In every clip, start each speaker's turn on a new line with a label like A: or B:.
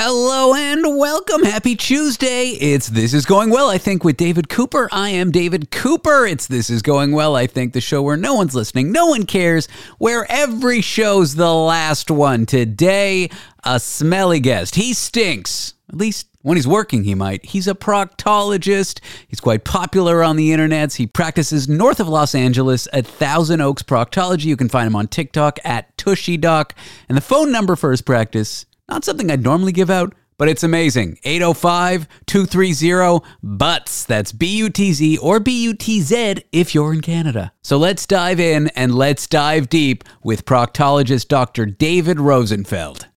A: Hello and welcome. Happy Tuesday. It's This Is Going Well, I think, with David Cooper. I am David Cooper. It's This Is Going Well, I think, the show where no one's listening, no one cares, where every show's the last one. Today, a smelly guest. He stinks. At least when he's working, he might. He's a proctologist. He's quite popular on the internets. He practices north of Los Angeles at Thousand Oaks Proctology. You can find him on TikTok at Tushy Doc. And the phone number for his practice not something I'd normally give out, but it's amazing. 805 230 BUTZ. That's B U T Z or B U T Z if you're in Canada. So let's dive in and let's dive deep with proctologist Dr. David Rosenfeld.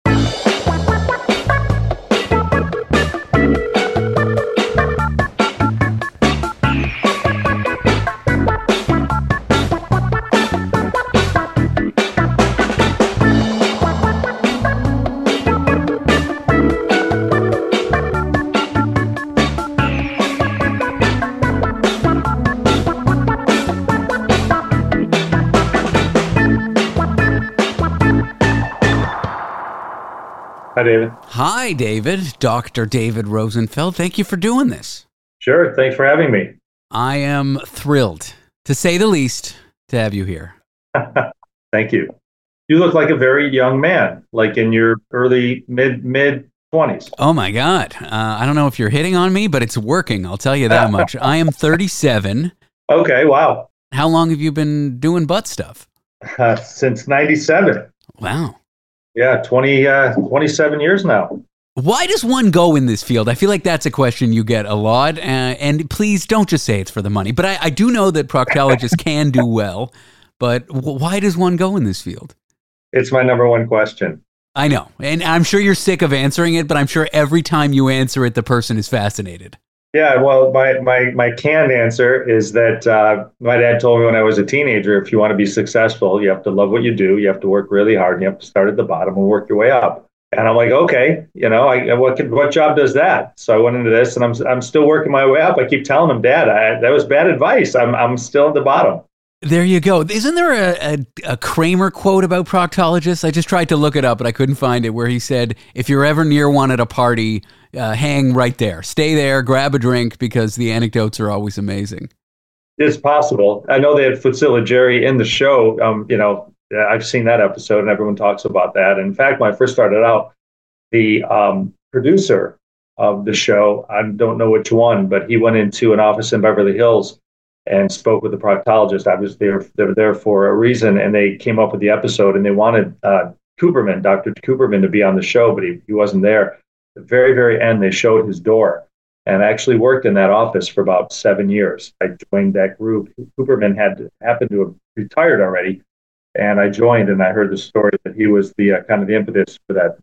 B: Hi, David.
A: Hi, David. Dr. David Rosenfeld. Thank you for doing this.
B: Sure. Thanks for having me.
A: I am thrilled, to say the least, to have you here.
B: Thank you. You look like a very young man, like in your early mid mid twenties.
A: Oh my God! Uh, I don't know if you're hitting on me, but it's working. I'll tell you that much. I am 37.
B: Okay. Wow.
A: How long have you been doing butt stuff?
B: Uh, since '97.
A: Wow.
B: Yeah, 20, uh, 27 years now.
A: Why does one go in this field? I feel like that's a question you get a lot. Uh, and please don't just say it's for the money. But I, I do know that proctologists can do well. But w- why does one go in this field?
B: It's my number one question.
A: I know. And I'm sure you're sick of answering it, but I'm sure every time you answer it, the person is fascinated.
B: Yeah, well, my, my, my canned answer is that uh, my dad told me when I was a teenager if you want to be successful, you have to love what you do, you have to work really hard, and you have to start at the bottom and work your way up. And I'm like, okay, you know, I, what what job does that? So I went into this, and I'm I'm still working my way up. I keep telling him, Dad, I, that was bad advice. I'm I'm still at the bottom.
A: There you go. Isn't there a, a, a, Kramer quote about proctologists? I just tried to look it up, but I couldn't find it, where he said, if you're ever near one at a party, uh, hang right there. Stay there, grab a drink, because the anecdotes are always amazing.
B: It's possible. I know they had Fusilli Jerry in the show. Um, you know, I've seen that episode, and everyone talks about that. in fact, when I first started out, the um, producer of the show, I don't know which one, but he went into an office in Beverly Hills and spoke with the proctologist. I was there, they were there for a reason, and they came up with the episode, and they wanted uh, Cooperman, Dr. Cooperman, to be on the show, but he, he wasn't there. At the very, very end, they showed his door, and I actually worked in that office for about seven years. I joined that group. Cooperman had happened to have retired already, and I joined, and I heard the story that he was the uh, kind of the impetus for that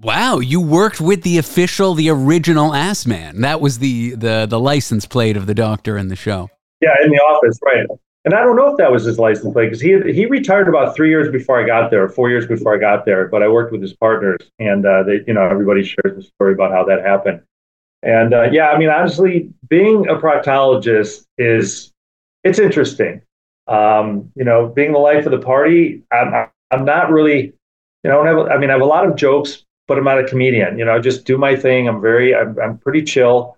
A: Wow, you worked with the official, the original Ass Man. That was the the the license plate of the doctor in the show.
B: Yeah, in the office, right. And I don't know if that was his license plate because he he retired about three years before I got there, four years before I got there. But I worked with his partners, and uh, they, you know, everybody shares the story about how that happened. And uh, yeah, I mean, honestly, being a proctologist is it's interesting. Um, you know, being the life of the party, I'm, I'm not really, you know, I, have, I mean, I have a lot of jokes, but I'm not a comedian. You know, I just do my thing. I'm very, I'm, I'm pretty chill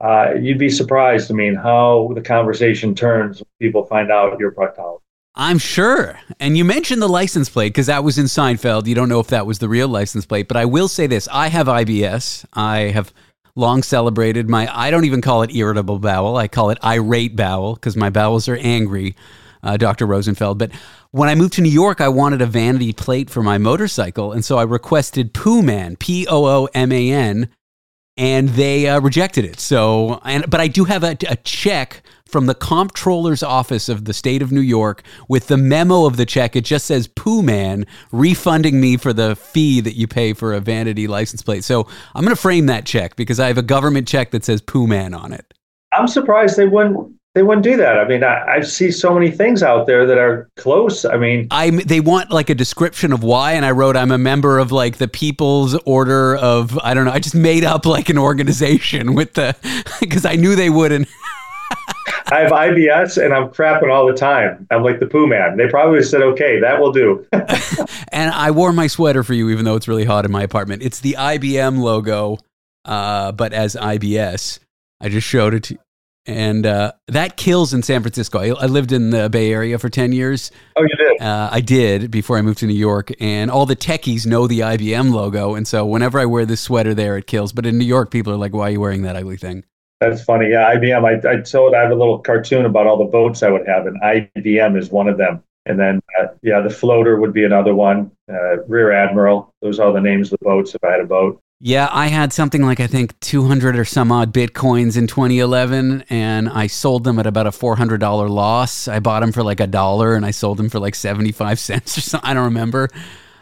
B: uh, you'd be surprised. I mean, how the conversation turns when people find out you're proctologist.
A: I'm sure. And you mentioned the license plate because that was in Seinfeld. You don't know if that was the real license plate, but I will say this I have IBS. I have long celebrated my, I don't even call it irritable bowel, I call it irate bowel because my bowels are angry. Uh, Dr. Rosenfeld. But when I moved to New York, I wanted a vanity plate for my motorcycle. And so I requested Poo Man, P O O M A N, and they uh, rejected it. So, and but I do have a, a, check from the comptroller's office of the state of New York with the memo of the check. It just says "Poo Man" refunding me for the fee that you pay for a vanity license plate. So I'm going to frame that check because I have a government check that says "Poo Man" on it.
B: I'm surprised they wouldn't they wouldn't do that. I mean, I, I, see so many things out there that are close. I mean,
A: I they want like a description of why, and I wrote I'm a member of like the People's Order of I don't know. I just made up like an organization with the because I knew they wouldn't.
B: I have IBS and I'm crapping all the time. I'm like the poo man. They probably said, okay, that will do.
A: and I wore my sweater for you, even though it's really hot in my apartment. It's the IBM logo, uh, but as IBS. I just showed it to and uh, that kills in San Francisco. I, I, lived in the Bay Area for ten years.
B: Oh, you did?
A: Uh, I did before I moved to New York, and all the techies know the IBM logo, and so whenever I wear this sweater there, it kills. But in New York, people are like, "Why are you wearing that ugly thing?"
B: That's funny. Yeah, IBM. I, I told I have a little cartoon about all the boats I would have, and IBM is one of them. And then, uh, yeah, the floater would be another one. Uh, Rear Admiral. Those are the names of the boats if I had a boat.
A: Yeah, I had something like I think 200 or some odd bitcoins in 2011 and I sold them at about a $400 loss. I bought them for like a dollar and I sold them for like 75 cents or something. I don't remember.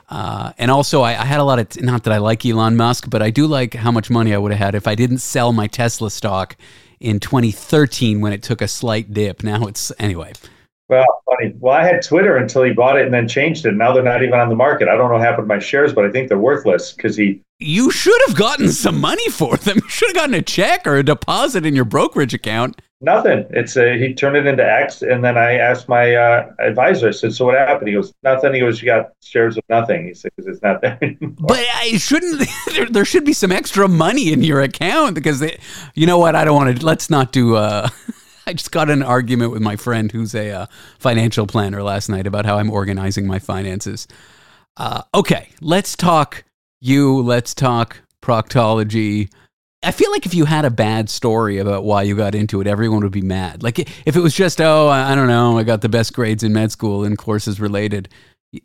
A: Uh, and also, I, I, had a lot of, not that I like Elon Musk, but I do like how much money I would have had if I didn't sell my Tesla stock in 2013 when it took a slight dip. Now it's, anyway.
B: Well, funny. Well, I had Twitter until he bought it and then changed it. Now they're not even on the market. I don't know what happened to my shares, but I think they're worthless because he.
A: You should have gotten some money for them. You should have gotten a check or a deposit in your brokerage account.
B: Nothing. It's a, he turned it into X, and then I asked my uh, advisor. I said, "So what happened?" He goes, "Nothing." He goes, "You got shares of nothing." He said, "Because it's not there anymore."
A: But I shouldn't. there, there, should be some extra money in your account because they, you know what? I don't want to. Let's not do. Uh, I just got an argument with my friend who's a uh, financial planner last night about how I'm organizing my finances. Uh, okay, let's talk you. Let's talk proctology. I feel like if you had a bad story about why you got into it, everyone would be mad. Like if it was just, oh, I don't know, I got the best grades in med school and courses related.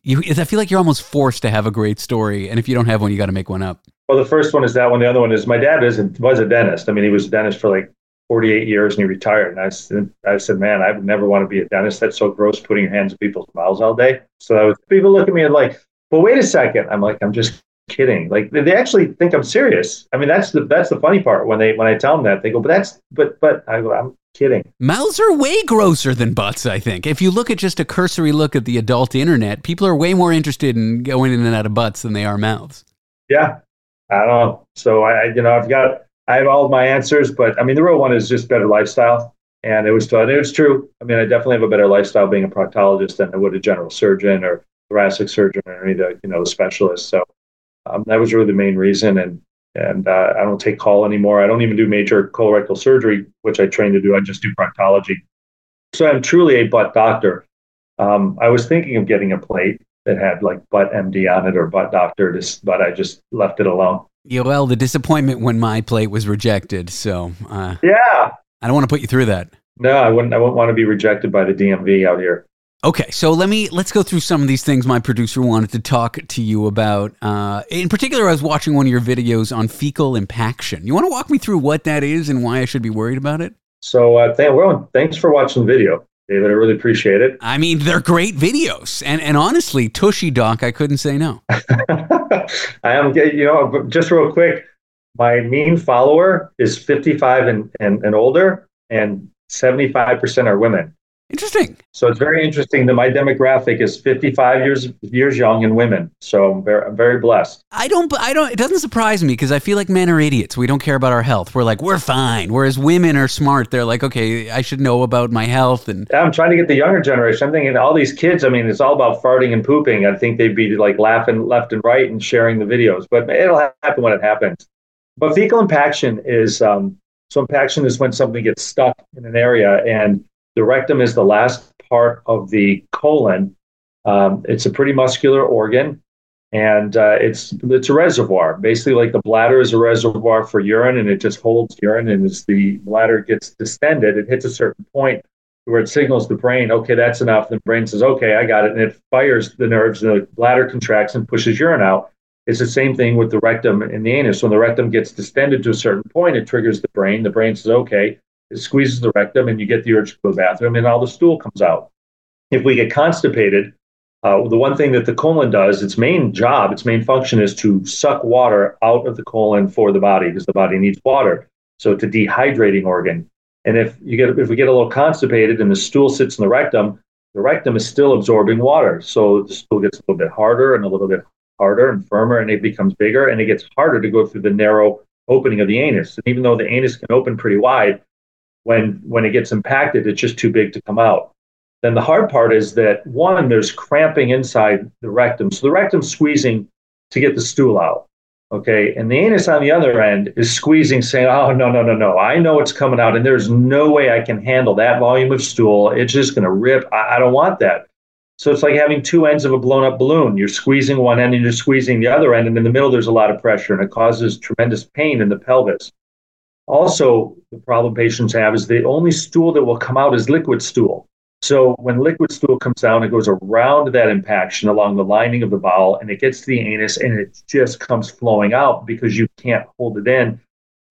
A: You, I feel like you're almost forced to have a great story, and if you don't have one, you got to make one up.
B: Well, the first one is that one. The other one is my dad is was a dentist. I mean, he was a dentist for like 48 years and he retired. And I said, I said, man, I would never want to be a dentist. That's so gross putting your hands in people's mouths all day. So I was, people look at me and like, well, wait a second. I'm like, I'm just kidding. Like they actually think I'm serious. I mean, that's the, that's the funny part when they, when I tell them that they go, but that's, but, but I go, I'm kidding.
A: Mouths are way grosser than butts, I think. If you look at just a cursory look at the adult internet, people are way more interested in going in and out of butts than they are mouths.
B: Yeah. I don't know. So I, you know, I've got, I have all of my answers, but I mean, the real one is just better lifestyle. And it was, it was true. I mean, I definitely have a better lifestyle being a proctologist than I would a general surgeon or thoracic surgeon or any of the, you know, the specialists. So um, that was really the main reason. And, and uh, I don't take call anymore. I don't even do major colorectal surgery, which I trained to do. I just do proctology. So I'm truly a butt doctor. Um, I was thinking of getting a plate that had like butt MD on it or butt doctor, but I just left it alone.
A: Well, the disappointment when my plate was rejected. So, uh,
B: yeah,
A: I don't want to put you through that.
B: No, I wouldn't. I wouldn't want to be rejected by the DMV out here.
A: Okay, so let me let's go through some of these things my producer wanted to talk to you about. Uh, in particular, I was watching one of your videos on fecal impaction. You want to walk me through what that is and why I should be worried about it?
B: So, uh, th- well, thanks for watching the video. David. I really appreciate it.
A: I mean, they're great videos, and and honestly, Tushy Doc, I couldn't say no.
B: I am, you know, just real quick. My mean follower is 55 and, and, and older, and 75% are women.
A: Interesting.
B: So it's very interesting that my demographic is 55 years years young and women. So I'm very, I'm very blessed.
A: I don't I don't it doesn't surprise me because I feel like men are idiots. We don't care about our health. We're like we're fine. Whereas women are smart. They're like, okay, I should know about my health and
B: I'm trying to get the younger generation. I'm thinking all these kids, I mean, it's all about farting and pooping. I think they'd be like laughing left and right and sharing the videos. But it'll happen when it happens. But fecal impaction is um, so impaction is when something gets stuck in an area and the rectum is the last part of the colon. Um, it's a pretty muscular organ, and uh, it's it's a reservoir. Basically, like the bladder is a reservoir for urine, and it just holds urine. And as the bladder gets distended, it hits a certain point where it signals the brain, okay, that's enough. The brain says, okay, I got it, and it fires the nerves. And the bladder contracts and pushes urine out. It's the same thing with the rectum and the anus. When the rectum gets distended to a certain point, it triggers the brain. The brain says, okay, it squeezes the rectum and you get the urge to go to the bathroom and all the stool comes out. If we get constipated, uh, the one thing that the colon does, its main job, its main function is to suck water out of the colon for the body because the body needs water. So it's a dehydrating organ. And if you get if we get a little constipated and the stool sits in the rectum, the rectum is still absorbing water. So the stool gets a little bit harder and a little bit harder and firmer, and it becomes bigger and it gets harder to go through the narrow opening of the anus. And even though the anus can open pretty wide, when when it gets impacted, it's just too big to come out. Then the hard part is that one, there's cramping inside the rectum. So the rectum's squeezing to get the stool out. Okay. And the anus on the other end is squeezing, saying, Oh, no, no, no, no. I know it's coming out, and there's no way I can handle that volume of stool. It's just going to rip. I, I don't want that. So it's like having two ends of a blown up balloon. You're squeezing one end and you're squeezing the other end, and in the middle, there's a lot of pressure, and it causes tremendous pain in the pelvis. Also, the problem patients have is the only stool that will come out is liquid stool. So when liquid stool comes down, it goes around that impaction along the lining of the bowel and it gets to the anus and it just comes flowing out because you can't hold it in.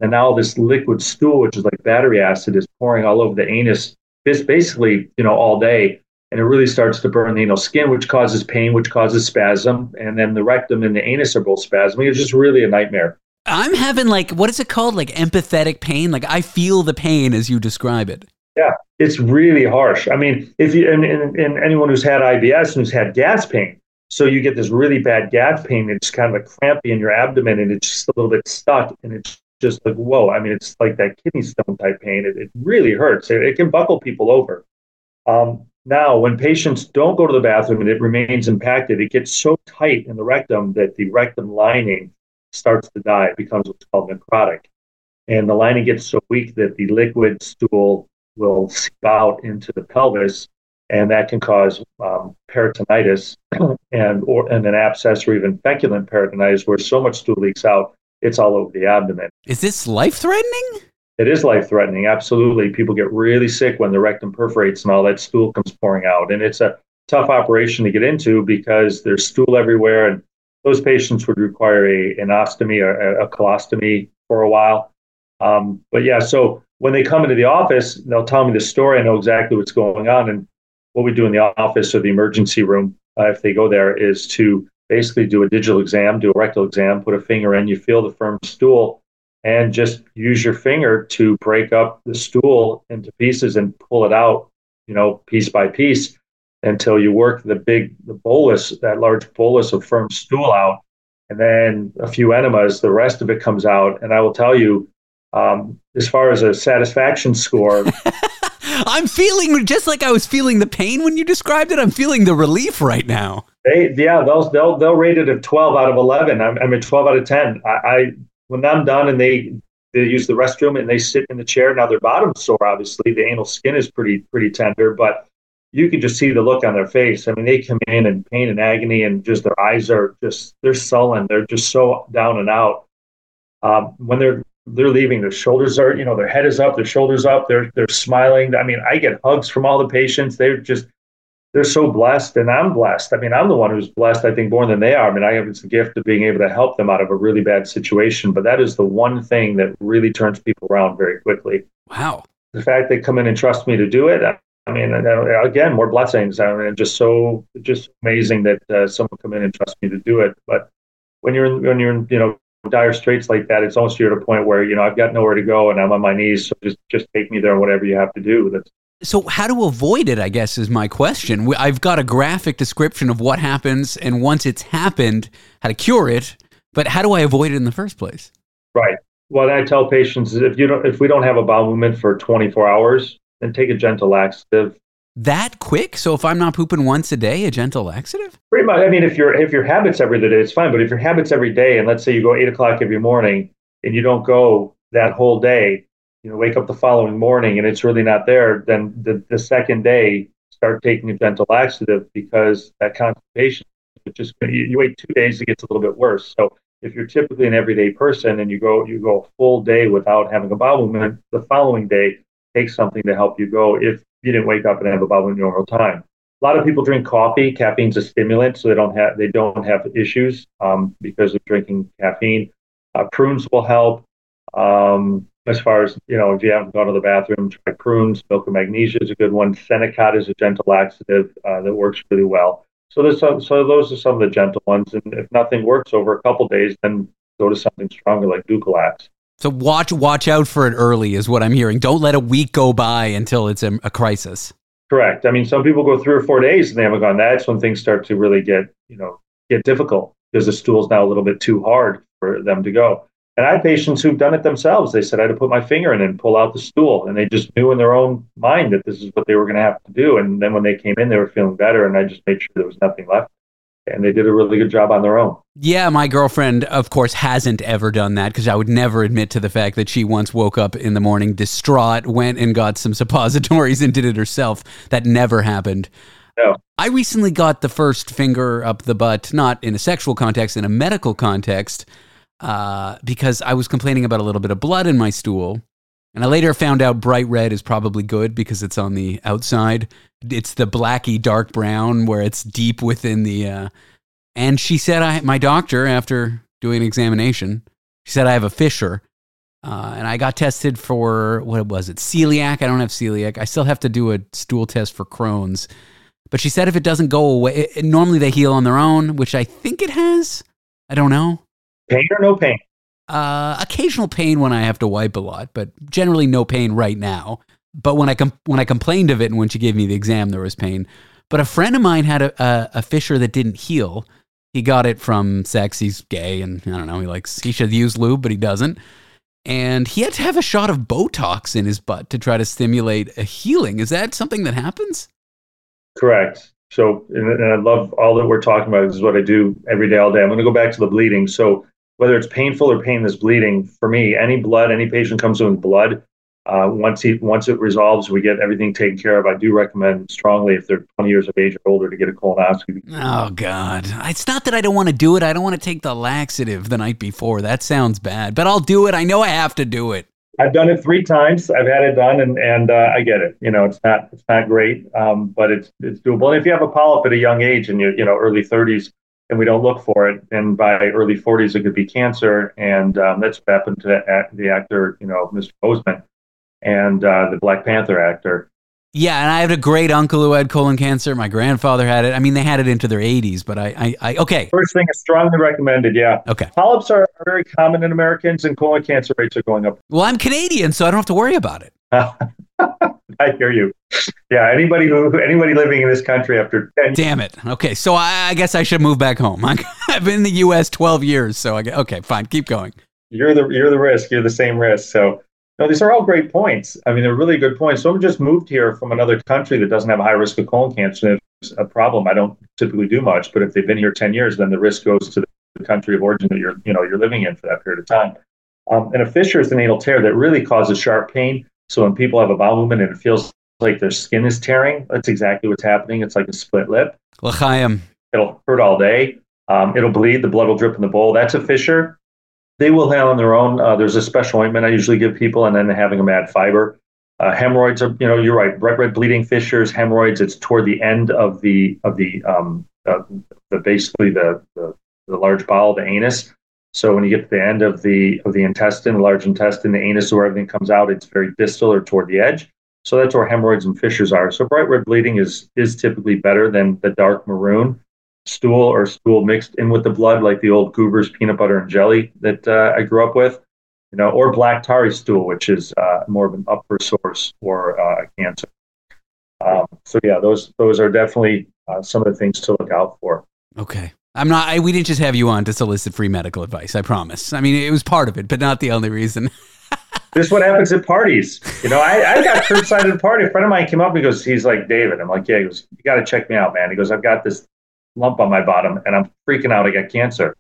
B: And now this liquid stool, which is like battery acid, is pouring all over the anus basically, you know, all day. And it really starts to burn the anal skin, which causes pain, which causes spasm. And then the rectum and the anus are both spasming. It's just really a nightmare.
A: I'm having like, what is it called? Like empathetic pain? Like I feel the pain as you describe it.
B: Yeah, it's really harsh. I mean, if you and, and, and anyone who's had IBS and who's had gas pain, so you get this really bad gas pain. It's kind of a crampy in your abdomen, and it's just a little bit stuck, and it's just like whoa. I mean, it's like that kidney stone type pain. It, it really hurts. It, it, can buckle people over. Um, now, when patients don't go to the bathroom and it remains impacted, it gets so tight in the rectum that the rectum lining starts to die. It becomes what's called necrotic. And the lining gets so weak that the liquid stool will seep out into the pelvis, and that can cause um, peritonitis and or and an abscess or even feculent peritonitis, where so much stool leaks out, it's all over the abdomen.
A: Is this life threatening?
B: It is life threatening. Absolutely, people get really sick when the rectum perforates and all that stool comes pouring out, and it's a tough operation to get into because there's stool everywhere, and those patients would require a an ostomy or a, a colostomy for a while. Um, but yeah, so when they come into the office, they'll tell me the story. I know exactly what's going on. And what we do in the office or the emergency room, uh, if they go there, is to basically do a digital exam, do a rectal exam, put a finger in, you feel the firm stool, and just use your finger to break up the stool into pieces and pull it out, you know, piece by piece until you work the big the bolus, that large bolus of firm stool out, and then a few enemas, the rest of it comes out. And I will tell you, um, as far as a satisfaction score,
A: I'm feeling just like I was feeling the pain when you described it. I'm feeling the relief right now.
B: They, yeah, they'll they'll they'll rate it a 12 out of 11. I'm, I'm a 12 out of 10. I, I when I'm done and they they use the restroom and they sit in the chair. Now their bottom's sore, obviously. The anal skin is pretty pretty tender, but you can just see the look on their face. I mean, they come in in pain and agony, and just their eyes are just they're sullen. They're just so down and out. Um, when they're they're leaving. Their shoulders are, you know, their head is up, their shoulders up. They're they're smiling. I mean, I get hugs from all the patients. They're just they're so blessed, and I'm blessed. I mean, I'm the one who's blessed. I think more than they are. I mean, I have it's a gift of being able to help them out of a really bad situation. But that is the one thing that really turns people around very quickly.
A: Wow.
B: The fact they come in and trust me to do it. I mean, again, more blessings. I mean, just so just amazing that uh, someone come in and trust me to do it. But when you're in, when you're in, you know dire straits like that, it's almost you're at a point where you know I've got nowhere to go and I'm on my knees. So just just take me there, whatever you have to do. That's
A: so how to avoid it, I guess, is my question. I've got a graphic description of what happens, and once it's happened, how to cure it. But how do I avoid it in the first place?
B: Right. Well, I tell patients is if you don't, if we don't have a bowel movement for 24 hours, then take a gentle laxative
A: that quick? So if I'm not pooping once a day, a gentle laxative?
B: Pretty much. I mean, if your if your habits every day, it's fine. But if your habits every day, and let's say you go eight o'clock every morning, and you don't go that whole day, you know, wake up the following morning and it's really not there, then the, the second day start taking a gentle laxative because that constipation, just you, you wait two days, it gets a little bit worse. So if you're typically an everyday person and you go you go a full day without having a bowel movement, the following day take something to help you go. If you didn't wake up and have a bowel normal time. A lot of people drink coffee. Caffeine's a stimulant, so they don't have they don't have issues um, because of drinking caffeine. Uh, prunes will help. Um, as far as you know, if you haven't gone to the bathroom, try prunes. Milk of magnesia is a good one. Senokot is a gentle laxative uh, that works really well. So there's some, so those are some of the gentle ones. And if nothing works over a couple days, then go to something stronger like Dulcolax.
A: So watch watch out for it early is what I'm hearing. Don't let a week go by until it's a, a crisis.
B: Correct. I mean, some people go three or four days and they haven't gone. That's when things start to really get you know get difficult because the stool's now a little bit too hard for them to go. And I have patients who've done it themselves. They said I had to put my finger in and pull out the stool, and they just knew in their own mind that this is what they were going to have to do. And then when they came in, they were feeling better, and I just made sure there was nothing left. And they did a really good job on their own.
A: Yeah, my girlfriend, of course, hasn't ever done that because I would never admit to the fact that she once woke up in the morning distraught, went and got some suppositories and did it herself. That never happened.
B: No.
A: I recently got the first finger up the butt, not in a sexual context, in a medical context uh, because I was complaining about a little bit of blood in my stool. And I later found out bright red is probably good because it's on the outside. It's the blacky dark brown where it's deep within the. Uh, and she said, I, my doctor, after doing an examination, she said I have a fissure. Uh, and I got tested for what was it? Celiac. I don't have celiac. I still have to do a stool test for Crohn's. But she said if it doesn't go away, it, normally they heal on their own, which I think it has. I don't know.
B: Pain or no pain?
A: Uh, occasional pain when I have to wipe a lot, but generally no pain right now. But when I com- when I complained of it and when she gave me the exam, there was pain. But a friend of mine had a, a, a fissure that didn't heal. He got it from sex. He's gay, and I don't know. He likes he should use lube, but he doesn't. And he had to have a shot of Botox in his butt to try to stimulate a healing. Is that something that happens?
B: Correct. So, and, and I love all that we're talking about. This is what I do every day, all day. I'm going to go back to the bleeding. So, whether it's painful or painless bleeding, for me, any blood, any patient comes in with blood, uh, once he once it resolves, we get everything taken care of. I do recommend strongly if they're 20 years of age or older to get a colonoscopy.
A: Oh God, it's not that I don't want to do it. I don't want to take the laxative the night before. That sounds bad, but I'll do it. I know I have to do it.
B: I've done it three times. I've had it done, and and uh, I get it. You know, it's not it's not great, um, but it's it's doable. And if you have a polyp at a young age, and you you know early 30s, and we don't look for it, and by early 40s it could be cancer, and um, that's what happened to the, the actor, you know, Mr. Boseman, and uh, the Black Panther actor.
A: Yeah, and I had a great uncle who had colon cancer. My grandfather had it. I mean, they had it into their 80s, but I, I, I okay.
B: First thing is strongly recommended. Yeah.
A: Okay.
B: Polyps are very common in Americans, and colon cancer rates are going up.
A: Well, I'm Canadian, so I don't have to worry about it.
B: I hear you. Yeah, anybody who anybody living in this country after ten.
A: Damn it. Okay, so I, I guess I should move back home. I've been in the U.S. 12 years, so I get, okay, fine, keep going.
B: You're the you're the risk. You're the same risk. So no, these are all great points. I mean, they're really good points. Someone just moved here from another country that doesn't have a high risk of colon cancer. It's a problem. I don't typically do much, but if they've been here 10 years, then the risk goes to the country of origin that you're, you know, you're living in for that period of time. Um, and a fissure is an anal tear that really causes sharp pain. So when people have a bowel movement and it feels like their skin is tearing, that's exactly what's happening. It's like a split lip.
A: L'chaim.
B: It'll hurt all day. Um, it'll bleed. The blood will drip in the bowl. That's a fissure they will heal on their own. Uh, there's a special ointment I usually give people, and then having them add fiber. Uh, hemorrhoids are, you know, you're right. Bright red bleeding fissures, hemorrhoids. It's toward the end of the of the um, uh, the basically the, the the large bowel, the anus. So when you get to the end of the of the intestine, the large intestine, the anus, where everything comes out, it's very distal or toward the edge. So that's where hemorrhoids and fissures are. So bright red bleeding is is typically better than the dark maroon stool or stool mixed in with the blood, like the old Goober's peanut butter and jelly that uh, I grew up with, you know, or black tarry stool, which is uh, more of an upper source for uh, cancer. Um, so yeah, those those are definitely uh, some of the things to look out for.
A: Okay. I'm not. I, we didn't just have you on to solicit free medical advice. I promise. I mean, it was part of it, but not the only reason.
B: this is what happens at parties. You know, I, I got curbside at a party. A friend of mine came up. He goes, he's like David. I'm like, yeah. He goes, you got to check me out, man. He goes, I've got this lump on my bottom and I'm freaking out. I got cancer.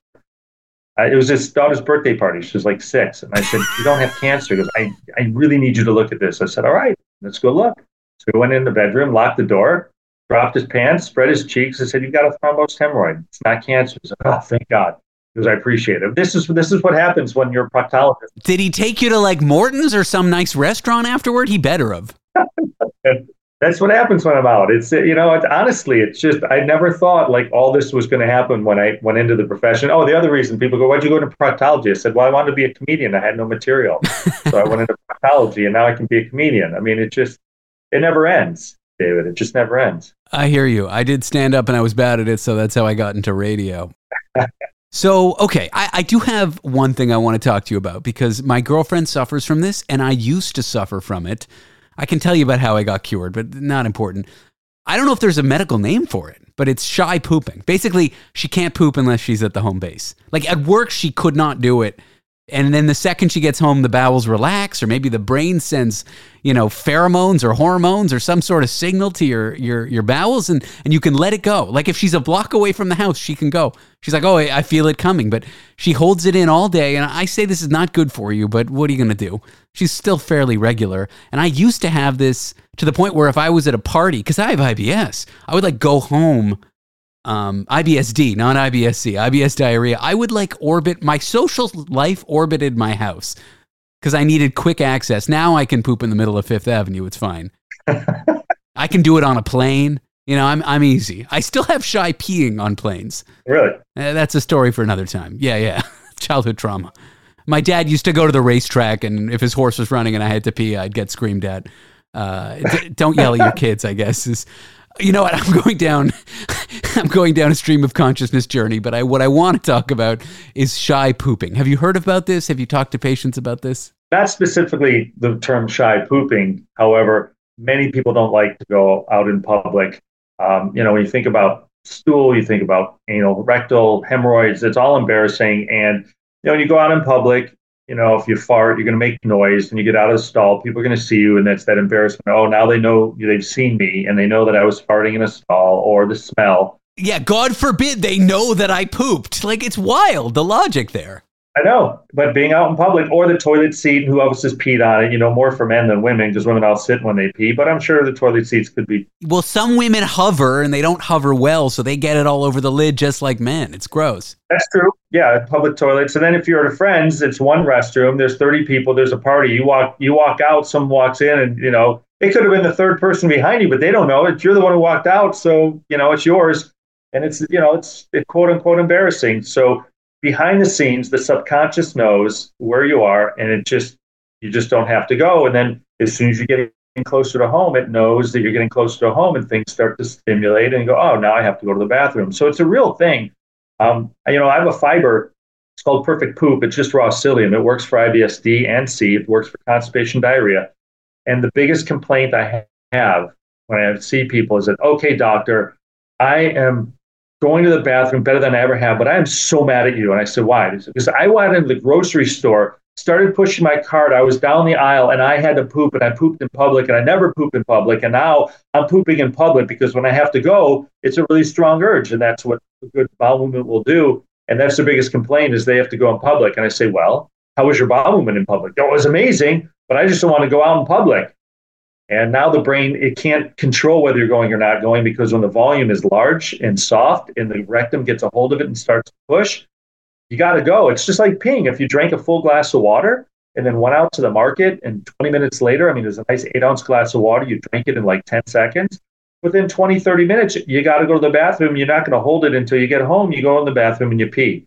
B: it was his daughter's birthday party. She was like six. And I said, You don't have cancer. He goes, I, I really need you to look at this. I said, All right, let's go look. So we went in the bedroom, locked the door, dropped his pants, spread his cheeks, and said, You've got a thrombosed hemorrhoid. It's not cancer. Said, Oh, thank God. Because I appreciate it. This is this is what happens when you're a proctologist.
A: Did he take you to like Morton's or some nice restaurant afterward? He better have.
B: that's what happens when I'm out. It's you know, it's, honestly, it's just I never thought like all this was going to happen when I went into the profession. Oh, the other reason people go, "Why'd you go into proctology?" I said, "Well, I wanted to be a comedian. I had no material, so I went into proctology, and now I can be a comedian." I mean, it just it never ends, David. It just never ends.
A: I hear you. I did stand up, and I was bad at it, so that's how I got into radio. So, okay, I, I, do have one thing I want to talk to you about because my girlfriend suffers from this, and I used to suffer from it. I can tell you about how I got cured, but not important. I don't know if there's a medical name for it, but it's shy pooping. Basically, she can't poop unless she's at the home base. Like at work, she could not do it. And then the second she gets home the bowels relax or maybe the brain sends you know pheromones or hormones or some sort of signal to your your your bowels and and you can let it go. Like if she's a block away from the house she can go. She's like oh i feel it coming but she holds it in all day and i say this is not good for you but what are you going to do? She's still fairly regular and i used to have this to the point where if i was at a party because i have ibs i would like go home um, IBSD, not IBSC, IBS diarrhea. I would like orbit my social life orbited my house because I needed quick access. Now I can poop in the middle of Fifth Avenue. It's fine. I can do it on a plane. You know, I'm I'm easy. I still have shy peeing on planes.
B: Really?
A: Uh, that's a story for another time. Yeah, yeah. Childhood trauma. My dad used to go to the racetrack, and if his horse was running and I had to pee, I'd get screamed at. Uh, d- don't yell at your kids. I guess is you know what? I'm going down. I'm going down a stream of consciousness journey. But I, what I want to talk about is shy pooping. Have you heard about this? Have you talked to patients about this?
B: Not specifically the term shy pooping. However, many people don't like to go out in public. Um, you know, when you think about stool, you think about anal, rectal, hemorrhoids. It's all embarrassing. And you know, when you go out in public, you know, if you fart, you're going to make noise and you get out of the stall, people are going to see you. And that's that embarrassment. Oh, now they know they've seen me and they know that I was farting in a stall or the smell.
A: Yeah, God forbid they know that I pooped. Like, it's wild, the logic there.
B: I know, but being out in public or the toilet seat, who else has peed on it, you know, more for men than women because women all sit when they pee. But I'm sure the toilet seats could be.
A: Well, some women hover and they don't hover well, so they get it all over the lid just like men. It's gross.
B: That's true. Yeah, public toilets. And then if you're at a friend's, it's one restroom. There's 30 people. There's a party. You walk, you walk out. Someone walks in, and you know it could have been the third person behind you, but they don't know it. You're the one who walked out, so you know it's yours, and it's you know it's it, quote unquote embarrassing. So behind the scenes, the subconscious knows where you are, and it just you just don't have to go. And then as soon as you get closer to home, it knows that you're getting closer to home, and things start to stimulate, and go, oh, now I have to go to the bathroom. So it's a real thing. Um, you know, I have a fiber. It's called Perfect Poop. It's just raw psyllium. It works for IBSD and C. It works for constipation, diarrhea. And the biggest complaint I have when I see people is that, okay, doctor, I am going to the bathroom better than I ever have, but I am so mad at you. And I said, why? Because I went into the grocery store, started pushing my cart. I was down the aisle and I had to poop and I pooped in public and I never poop in public. And now I'm pooping in public because when I have to go, it's a really strong urge. And that's what a good bowel movement will do. And that's the biggest complaint is they have to go in public. And I say, well, how was your bowel movement in public? Oh, it was amazing, but I just don't want to go out in public. And now the brain, it can't control whether you're going or not going because when the volume is large and soft and the rectum gets a hold of it and starts to push, you got to go. It's just like peeing. If you drank a full glass of water and then went out to the market and 20 minutes later, I mean, there's a nice eight ounce glass of water, you drink it in like 10 seconds. Within 20, 30 minutes, you got to go to the bathroom. You're not going to hold it until you get home. You go in the bathroom and you pee.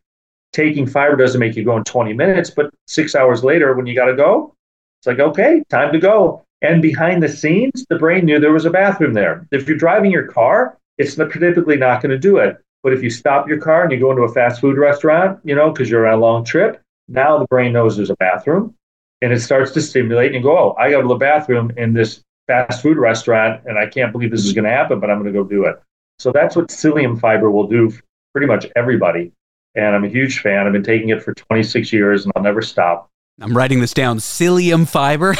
B: Taking fiber doesn't make you go in 20 minutes, but six hours later, when you got to go, it's like, okay, time to go. And behind the scenes, the brain knew there was a bathroom there. If you're driving your car, it's typically not going to do it. But if you stop your car and you go into a fast food restaurant, you know, because you're on a long trip, now the brain knows there's a bathroom and it starts to stimulate and go, oh, I got to the bathroom in this fast food restaurant and I can't believe this is going to happen, but I'm going to go do it. So that's what psyllium fiber will do for pretty much everybody. And I'm a huge fan. I've been taking it for 26 years and I'll never stop.
A: I'm writing this down. Psyllium fiber.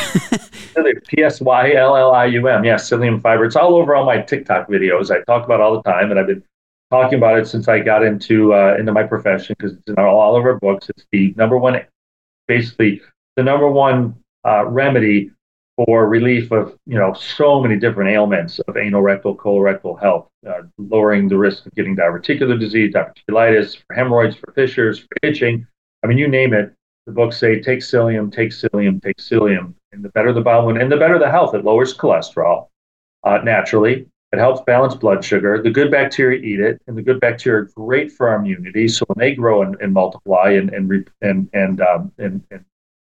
B: P S Y L L I U M. Yeah, psyllium fiber. It's all over all my TikTok videos. I talk about all the time, and I've been talking about it since I got into uh, into my profession because it's in all, of our books. It's the number one, basically the number one uh, remedy for relief of you know so many different ailments of anal, rectal, colorectal health, uh, lowering the risk of getting diverticular disease, diverticulitis, for hemorrhoids, for fissures, for itching. I mean, you name it the books say take psyllium, take psyllium, take psyllium. And the better the bowel and the better the health. It lowers cholesterol uh, naturally. It helps balance blood sugar. The good bacteria eat it, and the good bacteria are great for our immunity. So when they grow and, and multiply and and and and, um, and, and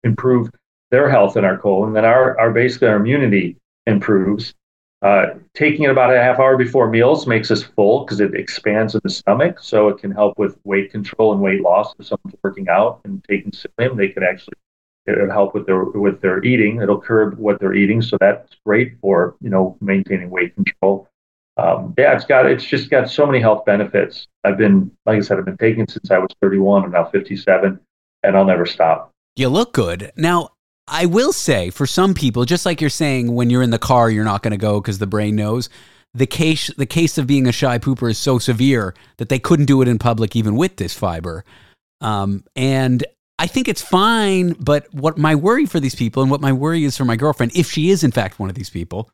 B: improve their health in our colon, then our, our basically our immunity improves. Uh, taking it about a half hour before meals makes us full because it expands in the stomach, so it can help with weight control and weight loss. If someone's working out and taking psyllium, they can actually it'll help with their with their eating. It'll curb what they're eating, so that's great for you know maintaining weight control. Um, yeah, it's got it's just got so many health benefits. I've been like I said, I've been taking since I was 31. I'm now 57, and I'll never stop.
A: You look good. Now, I will say for some people, just like you're saying, when you're in the car, you're not going to go because the brain knows. The case, the case of being a shy pooper is so severe that they couldn't do it in public, even with this fiber. Um, and I think it's fine. But what my worry for these people, and what my worry is for my girlfriend, if she is in fact one of these people,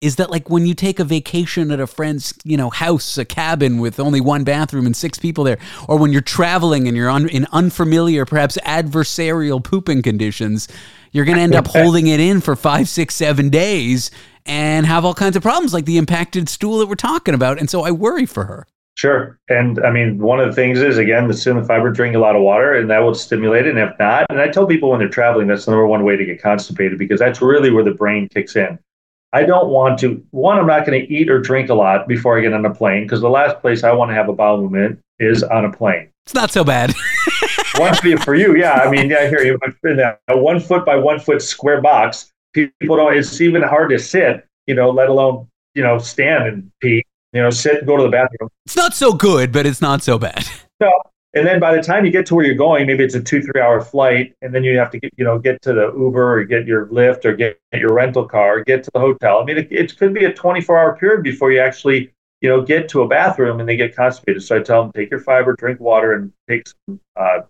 A: is that like when you take a vacation at a friend's, you know, house, a cabin with only one bathroom and six people there, or when you're traveling and you're un- in unfamiliar, perhaps adversarial pooping conditions, you're going to end up holding it in for five, six, seven days and have all kinds of problems like the impacted stool that we're talking about. And so I worry for her.
B: Sure. And I mean, one of the things is, again, the psyllium fiber drink a lot of water and that will stimulate it. And if not, and I tell people when they're traveling, that's the number one way to get constipated because that's really where the brain kicks in. I don't want to, one, I'm not going to eat or drink a lot before I get on a plane because the last place I want to have a bowel movement is on a plane.
A: It's not so bad.
B: one for you, for you, yeah. I mean, yeah, I hear you in that a one foot by one foot square box. People don't. It's even hard to sit, you know, let alone you know stand and pee. You know, sit and go to the bathroom.
A: It's not so good, but it's not so bad.
B: So, and then by the time you get to where you're going, maybe it's a two three hour flight, and then you have to get you know get to the Uber or get your Lyft or get, get your rental car, get to the hotel. I mean, it, it could be a 24 hour period before you actually you know, get to a bathroom and they get constipated. So I tell them, take your fiber, drink water, and take some, uh,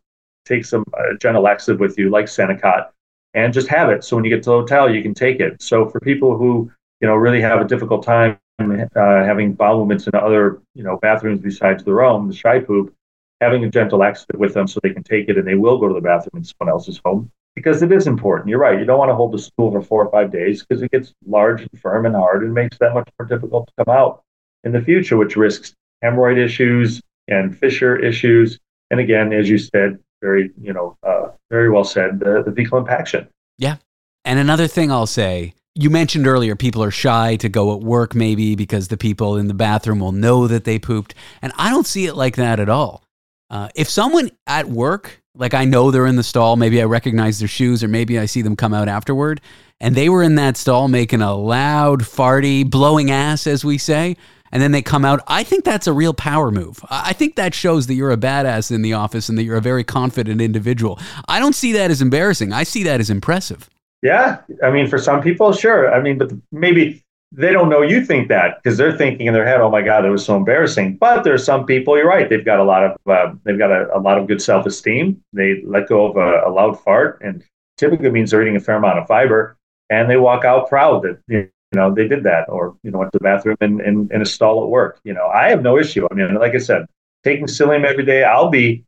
B: take some uh, gentle laxative with you, like Senokot, and just have it. So when you get to the hotel, you can take it. So for people who, you know, really have a difficult time uh, having bowel movements in other, you know, bathrooms besides their own, the shy poop, having a gentle laxative with them so they can take it and they will go to the bathroom in someone else's home because it is important. You're right. You don't want to hold the stool for four or five days because it gets large and firm and hard and makes that much more difficult to come out in the future, which risks hemorrhoid issues and fissure issues. And again, as you said, very, you know, uh, very well said, the, the fecal impaction.
A: Yeah. And another thing I'll say, you mentioned earlier people are shy to go at work maybe because the people in the bathroom will know that they pooped. And I don't see it like that at all. Uh, if someone at work, like I know they're in the stall, maybe I recognize their shoes or maybe I see them come out afterward, and they were in that stall making a loud, farty, blowing ass, as we say, and then they come out. I think that's a real power move. I think that shows that you're a badass in the office and that you're a very confident individual. I don't see that as embarrassing. I see that as impressive.
B: Yeah. I mean, for some people, sure. I mean, but maybe they don't know you think that because they're thinking in their head, "Oh my God, it was so embarrassing." But there's some people. You're right. They've got a lot of uh, they've got a, a, lot of good self esteem. They let go of a, a, loud fart, and typically means they're eating a fair amount of fiber, and they walk out proud that you know, they did that or, you know, went to the bathroom and, and a stall at work. You know, I have no issue. I mean, like I said, taking psyllium every day, I'll be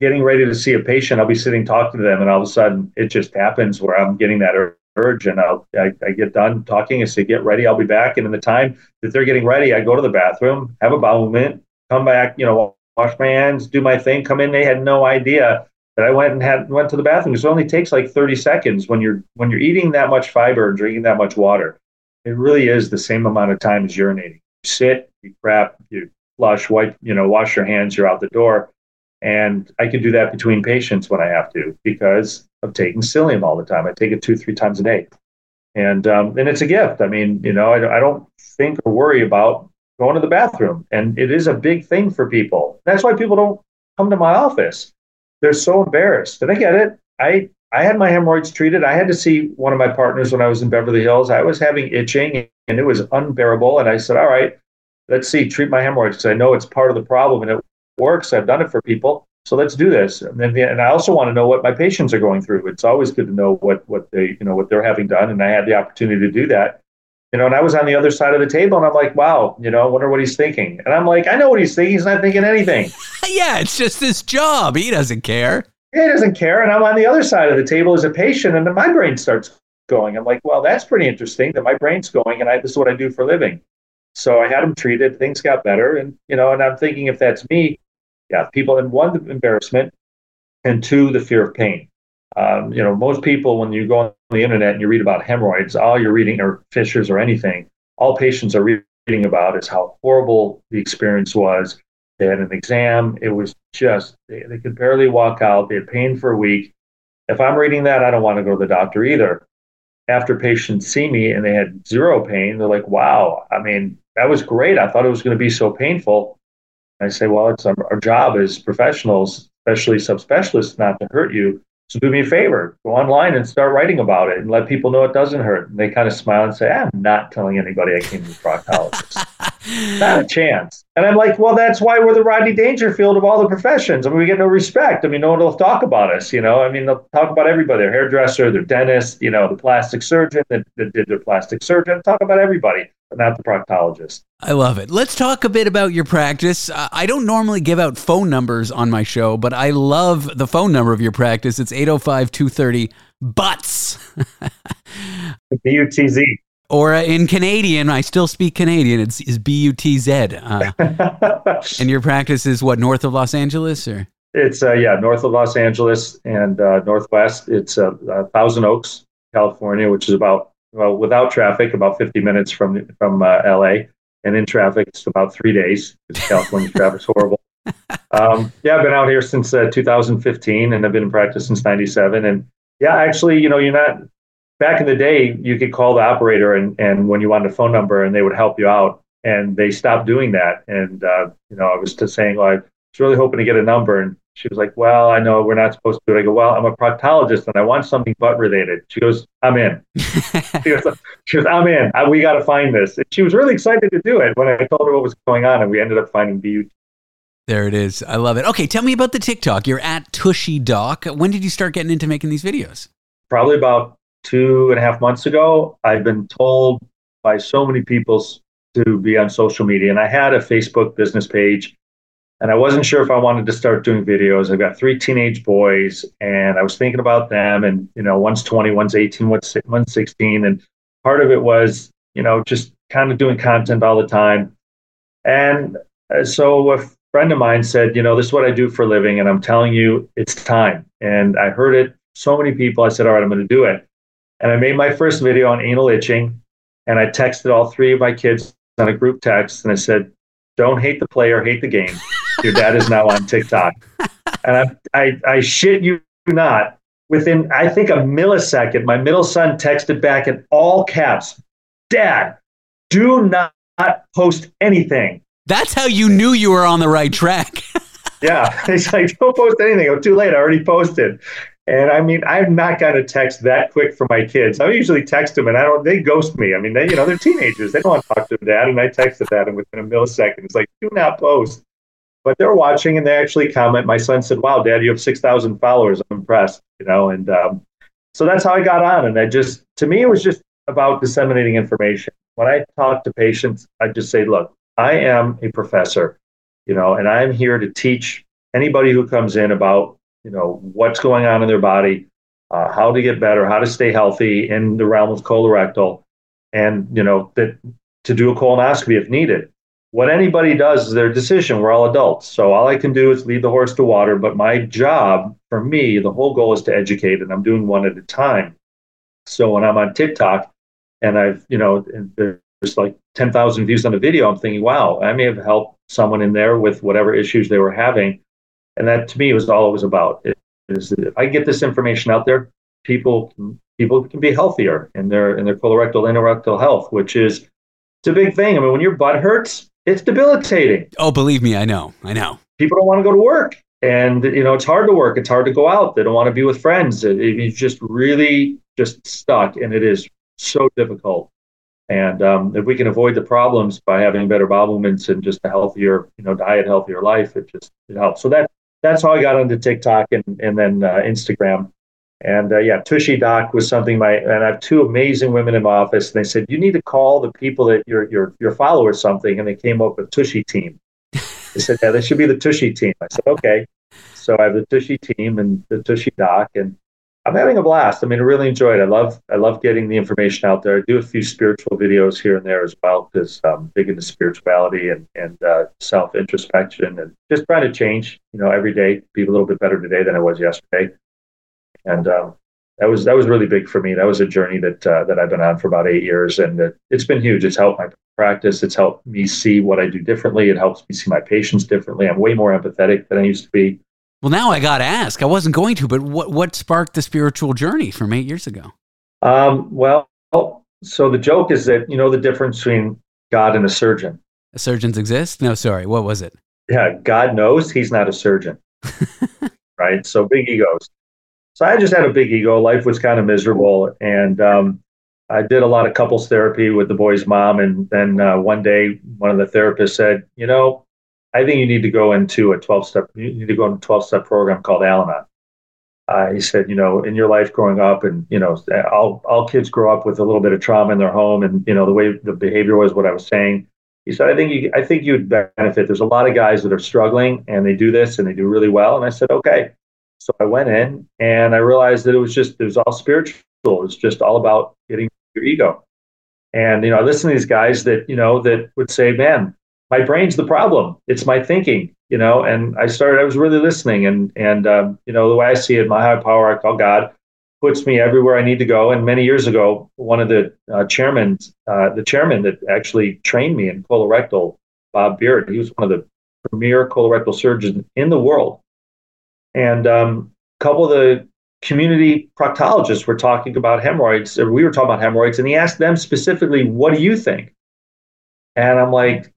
B: getting ready to see a patient. I'll be sitting talking to them and all of a sudden it just happens where I'm getting that urge and I'll, I, I get done talking and say, get ready. I'll be back. And in the time that they're getting ready, I go to the bathroom, have a bowel movement, come back, you know, wash my hands, do my thing, come in. They had no idea that I went and had went to the bathroom. It only takes like 30 seconds when you're when you're eating that much fiber and drinking that much water it really is the same amount of time as urinating. You sit, you crap, you flush, wipe, you know, wash your hands, you're out the door. And I can do that between patients when I have to because of taking psyllium all the time. I take it two, three times a day. And um, and it's a gift. I mean, you know, I, I don't think or worry about going to the bathroom. And it is a big thing for people. That's why people don't come to my office. They're so embarrassed. And I get it. I I had my hemorrhoids treated. I had to see one of my partners when I was in Beverly Hills. I was having itching and it was unbearable. And I said, All right, let's see, treat my hemorrhoids because I know it's part of the problem and it works. I've done it for people. So let's do this. And then, and I also want to know what my patients are going through. It's always good to know what, what they, you know, what they're having done. And I had the opportunity to do that. You know, and I was on the other side of the table and I'm like, wow, you know, I wonder what he's thinking. And I'm like, I know what he's thinking. He's not thinking anything.
A: yeah, it's just his job. He doesn't care
B: he doesn't care. And I'm on the other side of the table as a patient, and my brain starts going. I'm like, well, that's pretty interesting that my brain's going, and I, this is what I do for a living. So I had him treated. Things got better, and you know, and I'm thinking if that's me, yeah, people. And one, the embarrassment, and two, the fear of pain. Um, you know, most people when you go on the internet and you read about hemorrhoids, all you're reading or fissures or anything, all patients are reading about is how horrible the experience was they had an exam. It was just, they, they could barely walk out. They had pain for a week. If I'm reading that, I don't want to go to the doctor either. After patients see me and they had zero pain, they're like, wow, I mean, that was great. I thought it was going to be so painful. I say, well, it's our, our job as professionals, especially subspecialists, not to hurt you. So do me a favor, go online and start writing about it and let people know it doesn't hurt. And they kind of smile and say, I'm not telling anybody I came to the proctologist. Not a chance. And I'm like, well, that's why we're the Rodney Dangerfield of all the professions. I mean, we get no respect. I mean, no one will talk about us, you know. I mean, they'll talk about everybody, their hairdresser, their dentist, you know, the plastic surgeon that, that did their plastic surgeon, talk about everybody but not the proctologist.
A: I love it. Let's talk a bit about your practice. Uh, I don't normally give out phone numbers on my show, but I love the phone number of your practice. It's 805 230 BUTS.
B: B U T Z.
A: Or uh, in Canadian, I still speak Canadian. It's, it's B U T Z. Uh, and your practice is what, north of Los Angeles? or?
B: It's, uh, yeah, north of Los Angeles and uh, northwest. It's uh, Thousand Oaks, California, which is about well, without traffic, about 50 minutes from from uh, LA, and in traffic, it's about three days because California traffic's horrible. Um, yeah, I've been out here since uh, 2015, and I've been in practice since '97. And yeah, actually, you know, you're not. Back in the day, you could call the operator, and and when you wanted a phone number, and they would help you out. And they stopped doing that. And uh, you know, I was just saying, well, I was really hoping to get a number, and she was like, Well, I know we're not supposed to do it. I go, Well, I'm a proctologist and I want something butt related. She goes, I'm in. she, goes, she goes, I'm in. I, we got to find this. And she was really excited to do it when I told her what was going on, and we ended up finding BUT.
A: There it is. I love it. Okay, tell me about the TikTok. You're at Tushy Doc. When did you start getting into making these videos?
B: Probably about two and a half months ago. I've been told by so many people to be on social media, and I had a Facebook business page and I wasn't sure if I wanted to start doing videos. I've got three teenage boys, and I was thinking about them. And you know, one's 20, one's 18, one's 16, and part of it was you know just kind of doing content all the time. And uh, so a friend of mine said, you know, this is what I do for a living, and I'm telling you, it's time. And I heard it so many people. I said, all right, I'm going to do it. And I made my first video on anal itching, and I texted all three of my kids on a group text, and I said, don't hate the player, hate the game. Your dad is now on TikTok. And I, I, I shit you not, within, I think, a millisecond, my middle son texted back in all caps Dad, do not post anything.
A: That's how you knew you were on the right track.
B: yeah. He's like, don't post anything. Oh, too late. I already posted. And I mean, I'm not going to text that quick for my kids. I usually text them and I don't, they ghost me. I mean, they, you know, they're teenagers. They don't want to talk to their dad. And I texted that and within a millisecond, it's like, do not post. But they're watching and they actually comment. My son said, wow, dad, you have 6,000 followers. I'm impressed, you know? And um, so that's how I got on. And I just, to me, it was just about disseminating information. When I talk to patients, I just say, look, I am a professor, you know, and I'm here to teach anybody who comes in about you know what's going on in their body, uh, how to get better, how to stay healthy in the realm of colorectal, and you know that to do a colonoscopy if needed. What anybody does is their decision. We're all adults, so all I can do is lead the horse to water. But my job, for me, the whole goal is to educate, and I'm doing one at a time. So when I'm on TikTok, and I've you know there's like 10,000 views on a video, I'm thinking, wow, I may have helped someone in there with whatever issues they were having and that to me was all it was about. It is if I get this information out there, people people can be healthier in their in their colorectal anorectal health, which is it's a big thing. I mean, when your butt hurts, it's debilitating.
A: Oh, believe me, I know, I know.
B: People don't want to go to work, and you know it's hard to work. It's hard to go out. They don't want to be with friends. It, it's just really just stuck, and it is so difficult. And um, if we can avoid the problems by having better bowel movements and just a healthier, you know, diet, healthier life, it just it helps. So that that's how I got onto TikTok and and then uh, Instagram. And uh, yeah, Tushy Doc was something my and I have two amazing women in my office, and they said you need to call the people that your your your followers something, and they came up with Tushy Team. They said yeah, they should be the Tushy Team. I said okay. So I have the Tushy Team and the Tushy Doc, and I'm having a blast. I mean, I really enjoy it. I love I love getting the information out there. I do a few spiritual videos here and there as well because I'm big into spirituality and and uh, self introspection and just trying to change. You know, every day be a little bit better today than I was yesterday. And um, that was that was really big for me. That was a journey that uh, that I've been on for about eight years, and it, it's been huge. It's helped my practice. It's helped me see what I do differently. It helps me see my patients differently. I'm way more empathetic than I used to be.
A: Well, now I got to ask. I wasn't going to, but what what sparked the spiritual journey from eight years ago?
B: Um, well, so the joke is that you know the difference between God and a surgeon.
A: Surgeons exist? No, sorry. What was it?
B: Yeah, God knows he's not a surgeon. right? So big egos. So I just had a big ego. Life was kind of miserable, and um, I did a lot of couples therapy with the boy's mom. And then uh, one day, one of the therapists said, "You know, I think you need to go into a 12 step. You need to go into a 12 step program called Al-Anon." Uh, he said, "You know, in your life growing up, and you know, all all kids grow up with a little bit of trauma in their home, and you know, the way the behavior was, what I was saying." He said, "I think you, I think you'd benefit. There's a lot of guys that are struggling, and they do this, and they do really well." And I said, "Okay." So I went in, and I realized that it was just it was all spiritual. It was just all about getting your ego. And you know, I listen to these guys that you know that would say, "Man, my brain's the problem. It's my thinking." You know, and I started. I was really listening, and and um, you know, the way I see it, my high power, I call God, puts me everywhere I need to go. And many years ago, one of the uh, chairmen, uh, the chairman that actually trained me in colorectal, Bob Beart, he was one of the premier colorectal surgeons in the world. And um, a couple of the community proctologists were talking about hemorrhoids. We were talking about hemorrhoids, and he asked them specifically, "What do you think?" And I'm like,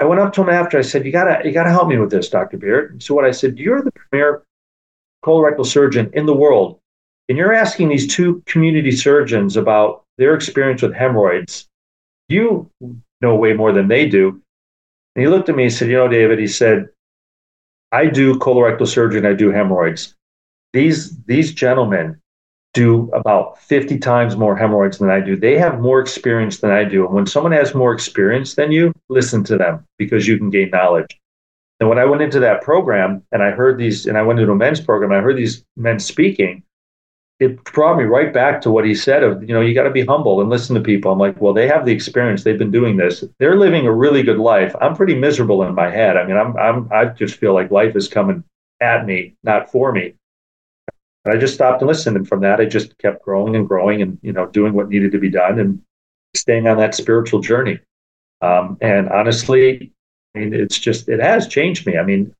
B: I went up to him after. I said, "You gotta, you gotta help me with this, Doctor Beart." So what I said, "You're the premier colorectal surgeon in the world and you're asking these two community surgeons about their experience with hemorrhoids, you know way more than they do. And he looked at me and said, You know, David, he said, I do colorectal surgery and I do hemorrhoids. These, these gentlemen do about 50 times more hemorrhoids than I do. They have more experience than I do. And when someone has more experience than you, listen to them because you can gain knowledge. And when I went into that program and I heard these, and I went into a men's program, I heard these men speaking, it brought me right back to what he said of you know you got to be humble and listen to people i'm like well they have the experience they've been doing this they're living a really good life i'm pretty miserable in my head i mean i'm, I'm i just feel like life is coming at me not for me and i just stopped and listened and from that i just kept growing and growing and you know doing what needed to be done and staying on that spiritual journey um, and honestly i mean it's just it has changed me i mean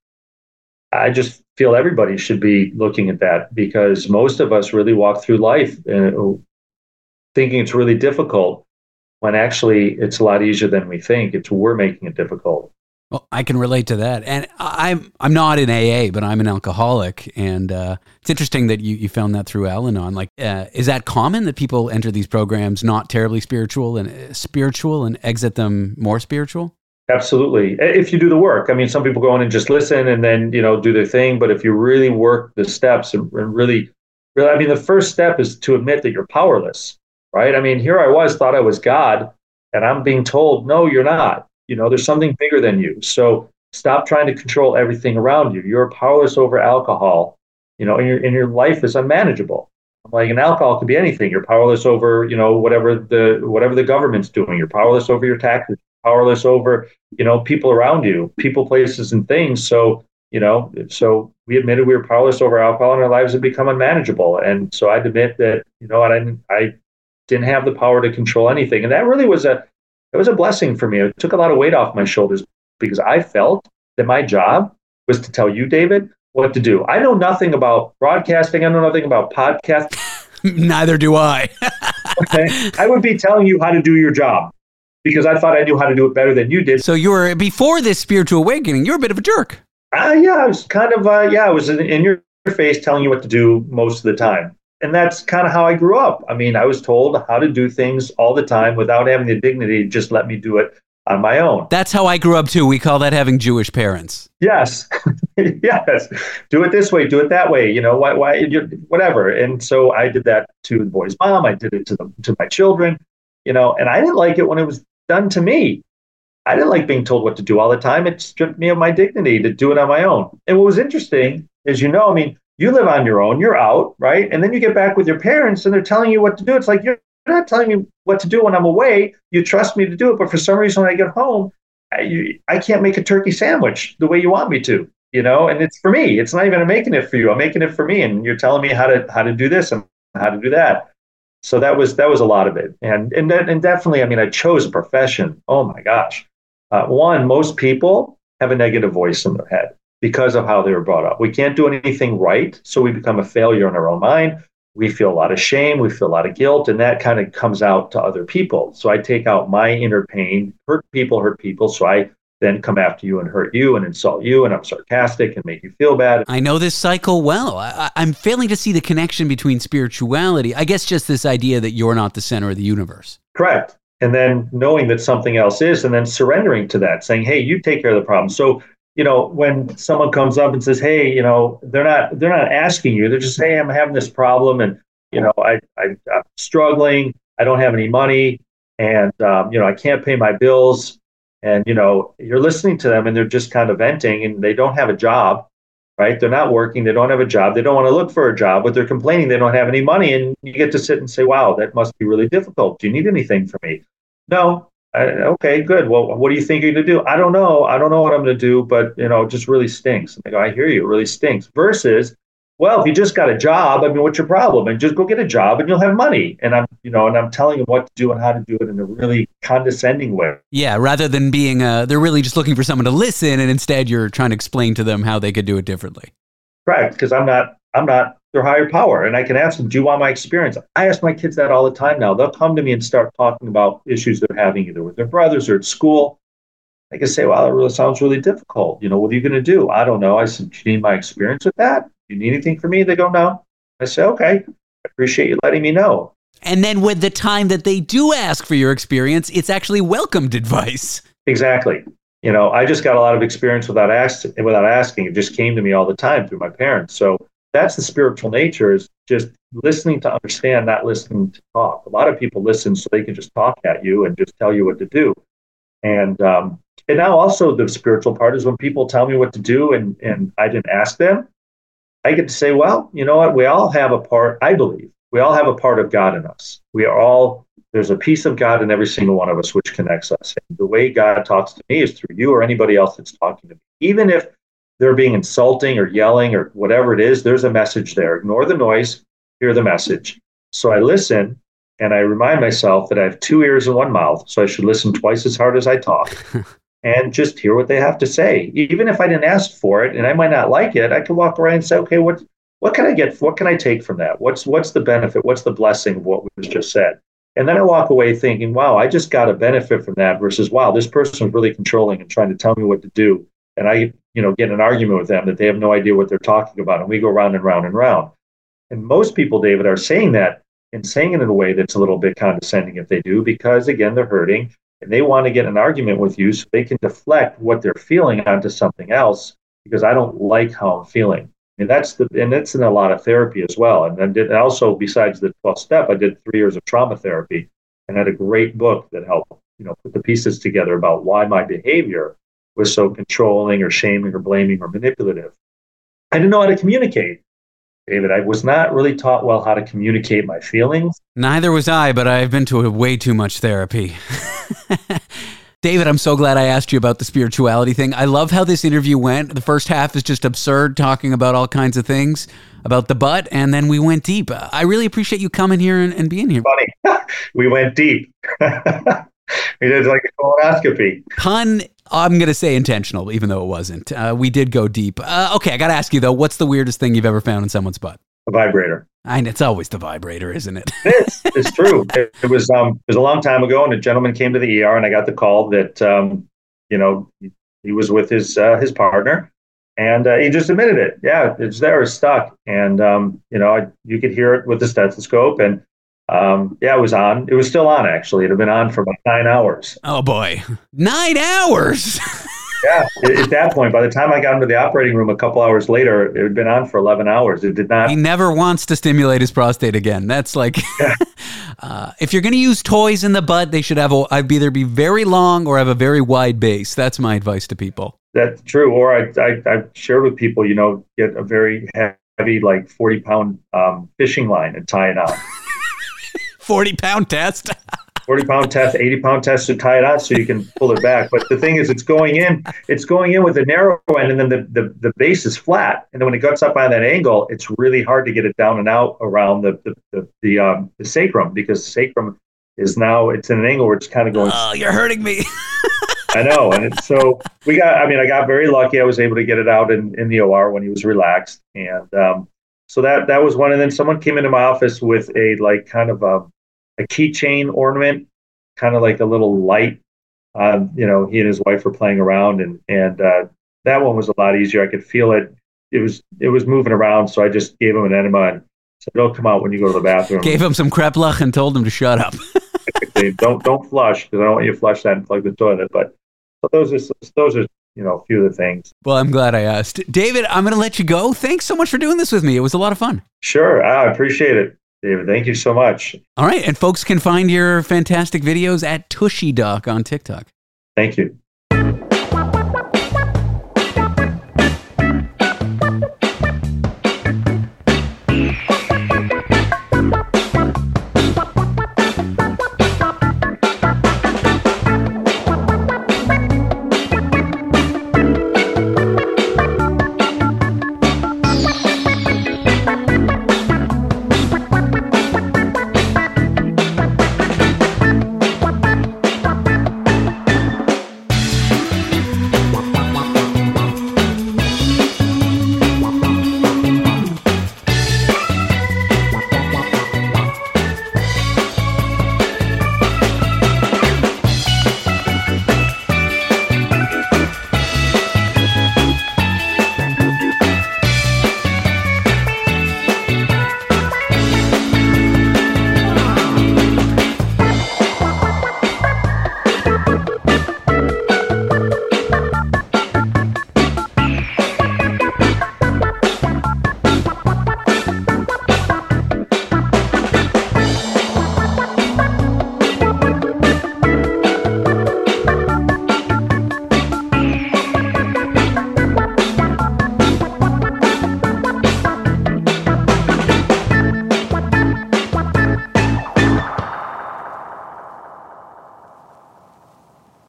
B: I just feel everybody should be looking at that because most of us really walk through life uh, thinking it's really difficult when actually it's a lot easier than we think. It's we're making it difficult.
A: Well, I can relate to that, and I'm I'm not in AA, but I'm an alcoholic, and uh, it's interesting that you, you found that through Al-Anon. Like, uh, is that common that people enter these programs not terribly spiritual and uh, spiritual and exit them more spiritual?
B: Absolutely. If you do the work. I mean, some people go in and just listen and then, you know, do their thing. But if you really work the steps and, really, really, I mean, the first step is to admit that you're powerless, right? I mean, here I was, thought I was God, and I'm being told, no, you're not. You know, there's something bigger than you. So stop trying to control everything around you. You're powerless over alcohol, you know, and your, and your life is unmanageable. Like an alcohol could be anything. You're powerless over, you know, whatever the whatever the government's doing. You're powerless over your taxes powerless over you know people around you people places and things so you know so we admitted we were powerless over alcohol and our lives had become unmanageable and so i'd admit that you know i didn't i didn't have the power to control anything and that really was a it was a blessing for me it took a lot of weight off my shoulders because i felt that my job was to tell you david what to do i know nothing about broadcasting i know nothing about podcast
A: neither do i
B: okay i would be telling you how to do your job because I thought I knew how to do it better than you did.
A: So you were before this spiritual awakening. You were a bit of a jerk.
B: Uh, yeah, I was kind of uh, yeah, I was in, in your face telling you what to do most of the time, and that's kind of how I grew up. I mean, I was told how to do things all the time without having the dignity to just let me do it on my own.
A: That's how I grew up too. We call that having Jewish parents.
B: Yes, yes. Do it this way. Do it that way. You know why? Why? Whatever. And so I did that to the boy's mom. I did it to the to my children. You know, and I didn't like it when it was done to me. I didn't like being told what to do all the time. It stripped me of my dignity to do it on my own. And what was interesting is, you know, I mean, you live on your own, you're out, right? And then you get back with your parents and they're telling you what to do. It's like, you're not telling me what to do when I'm away. You trust me to do it. But for some reason, when I get home, I, I can't make a turkey sandwich the way you want me to, you know? And it's for me. It's not even I'm making it for you. I'm making it for me. And you're telling me how to, how to do this and how to do that so that was that was a lot of it and and and definitely i mean i chose a profession oh my gosh uh, one most people have a negative voice in their head because of how they were brought up we can't do anything right so we become a failure in our own mind we feel a lot of shame we feel a lot of guilt and that kind of comes out to other people so i take out my inner pain hurt people hurt people so i then come after you and hurt you and insult you and I'm sarcastic and make you feel bad.
A: I know this cycle well. I, am failing to see the connection between spirituality. I guess just this idea that you're not the center of the universe.
B: Correct. And then knowing that something else is, and then surrendering to that, saying, "Hey, you take care of the problem." So you know, when someone comes up and says, "Hey, you know," they're not they're not asking you. They're just, "Hey, I'm having this problem, and you know, I, I I'm struggling. I don't have any money, and um, you know, I can't pay my bills." and you know you're listening to them and they're just kind of venting and they don't have a job right? They're not working. They don't have a job. They don't want to look for a job but they're complaining they don't have any money. And you get to sit and say wow that must be really difficult. Do you need anything from me? No I, okay good well what do you think you're going to do i don't know i don't know what i'm going to do but you know it just really stinks and they go i hear you it really stinks versus well, if you just got a job, I mean, what's your problem? And just go get a job and you'll have money. And I'm, you know, and I'm telling them what to do and how to do it in a really condescending way.
A: Yeah, rather than being, uh, they're really just looking for someone to listen, and instead you're trying to explain to them how they could do it differently.
B: Right, because I'm not, I'm not their higher power, and I can ask them, "Do you want my experience?" I ask my kids that all the time now. They'll come to me and start talking about issues they're having either with their brothers or at school. I can say, "Well, that really sounds really difficult. You know, what are you going to do?" I don't know. I said, "Do you need my experience with that?" Do you need anything from me? They go, no. I say, okay, I appreciate you letting me know.
A: And then with the time that they do ask for your experience, it's actually welcomed advice.
B: Exactly. You know, I just got a lot of experience without asking. Without asking, it just came to me all the time through my parents. So that's the spiritual nature is just listening to understand, not listening to talk. A lot of people listen so they can just talk at you and just tell you what to do. And um, and now also the spiritual part is when people tell me what to do and and I didn't ask them. I get to say, well, you know what? We all have a part, I believe, we all have a part of God in us. We are all, there's a piece of God in every single one of us which connects us. And the way God talks to me is through you or anybody else that's talking to me. Even if they're being insulting or yelling or whatever it is, there's a message there. Ignore the noise, hear the message. So I listen and I remind myself that I have two ears and one mouth, so I should listen twice as hard as I talk. and just hear what they have to say. Even if I didn't ask for it and I might not like it, I can walk around and say, okay, what what can I get? What can I take from that? What's what's the benefit? What's the blessing of what was just said? And then I walk away thinking, wow, I just got a benefit from that versus wow, this person is really controlling and trying to tell me what to do. And I, you know, get an argument with them that they have no idea what they're talking about. And we go round and round and round. And most people, David, are saying that and saying it in a way that's a little bit condescending if they do, because again, they're hurting and they want to get an argument with you so they can deflect what they're feeling onto something else because I don't like how I'm feeling. And that's the and it's in a lot of therapy as well. And then did also besides the 12 step, I did three years of trauma therapy and had a great book that helped, you know, put the pieces together about why my behavior was so controlling or shaming or blaming or manipulative. I didn't know how to communicate. David, I was not really taught well how to communicate my feelings.
A: Neither was I, but I've been to way too much therapy. David, I'm so glad I asked you about the spirituality thing. I love how this interview went. The first half is just absurd, talking about all kinds of things about the butt, and then we went deep. I really appreciate you coming here and, and being here.
B: Funny. we went deep. we did like a colonoscopy.
A: Pun I'm going to say intentional, even though it wasn't. Uh, we did go deep. Uh, okay, I got to ask you though, what's the weirdest thing you've ever found in someone's butt?
B: A vibrator.
A: I, it's always the vibrator, isn't it?
B: it's, it's true. It, it, was um, it was a long time ago, and a gentleman came to the ER, and I got the call that um, you know he, he was with his uh, his partner, and uh, he just admitted it. Yeah, it's there, it's stuck, and um, you know I, you could hear it with the stethoscope, and um, yeah, it was on. It was still on actually. It had been on for about nine hours.
A: Oh boy, nine hours.
B: yeah, at that point, by the time I got into the operating room a couple hours later, it had been on for eleven hours. It did not.
A: He never wants to stimulate his prostate again. That's like, yeah. uh, if you're going to use toys in the butt, they should have a, either be very long or have a very wide base. That's my advice to people.
B: That's true. Or I, I, I've shared with people, you know, get a very heavy, like forty pound um, fishing line and tie it on.
A: 40 pound test.
B: 40 pound test, 80 pound test to tie it out so you can pull it back. But the thing is, it's going in, it's going in with a narrow end, and then the, the, the base is flat. And then when it gets up on that angle, it's really hard to get it down and out around the the the, the, um, the sacrum because the sacrum is now it's in an angle where it's kind of going.
A: Oh, you're hurting me.
B: I know, and so we got. I mean, I got very lucky. I was able to get it out in, in the OR when he was relaxed, and um, so that that was one. And then someone came into my office with a like kind of a a keychain ornament, kind of like a little light um, you know, he and his wife were playing around, and and uh, that one was a lot easier. I could feel it. It was it was moving around, so I just gave him an enema and said, "Don't come out when you go to the bathroom."
A: Gave him some kreplach and told him to shut up.
B: don't don't flush because I don't want you to flush that and plug the toilet. But so those are those are you know a few of the things.
A: Well, I'm glad I asked, David. I'm going to let you go. Thanks so much for doing this with me. It was a lot of fun.
B: Sure, I appreciate it. David, thank you so much.
A: All right. And folks can find your fantastic videos at Tushy Doc on TikTok.
B: Thank you.